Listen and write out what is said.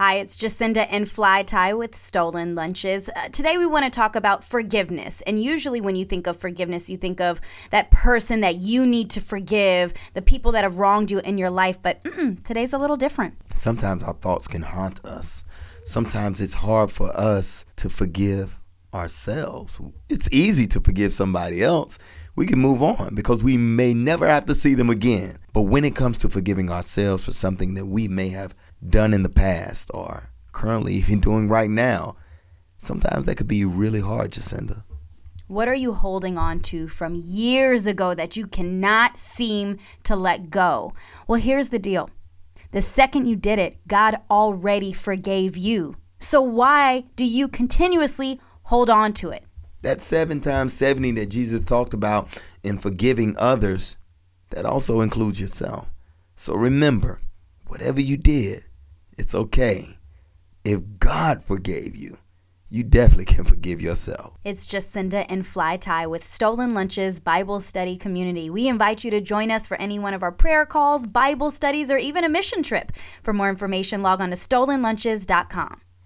Hi, it's Jacinda and Fly Tie with Stolen Lunches. Uh, today we want to talk about forgiveness. And usually, when you think of forgiveness, you think of that person that you need to forgive, the people that have wronged you in your life. But today's a little different. Sometimes our thoughts can haunt us. Sometimes it's hard for us to forgive ourselves. It's easy to forgive somebody else. We can move on because we may never have to see them again. But when it comes to forgiving ourselves for something that we may have done in the past or currently even doing right now, sometimes that could be really hard, Jacinda. What are you holding on to from years ago that you cannot seem to let go? Well, here's the deal. The second you did it, God already forgave you. So why do you continuously hold on to it? That seven times 70 that Jesus talked about in forgiving others, that also includes yourself. So remember, whatever you did, it's okay. If God forgave you, you definitely can forgive yourself. It's Jacinda and Fly Tie with Stolen Lunches Bible Study Community. We invite you to join us for any one of our prayer calls, Bible studies, or even a mission trip. For more information, log on to stolenlunches.com.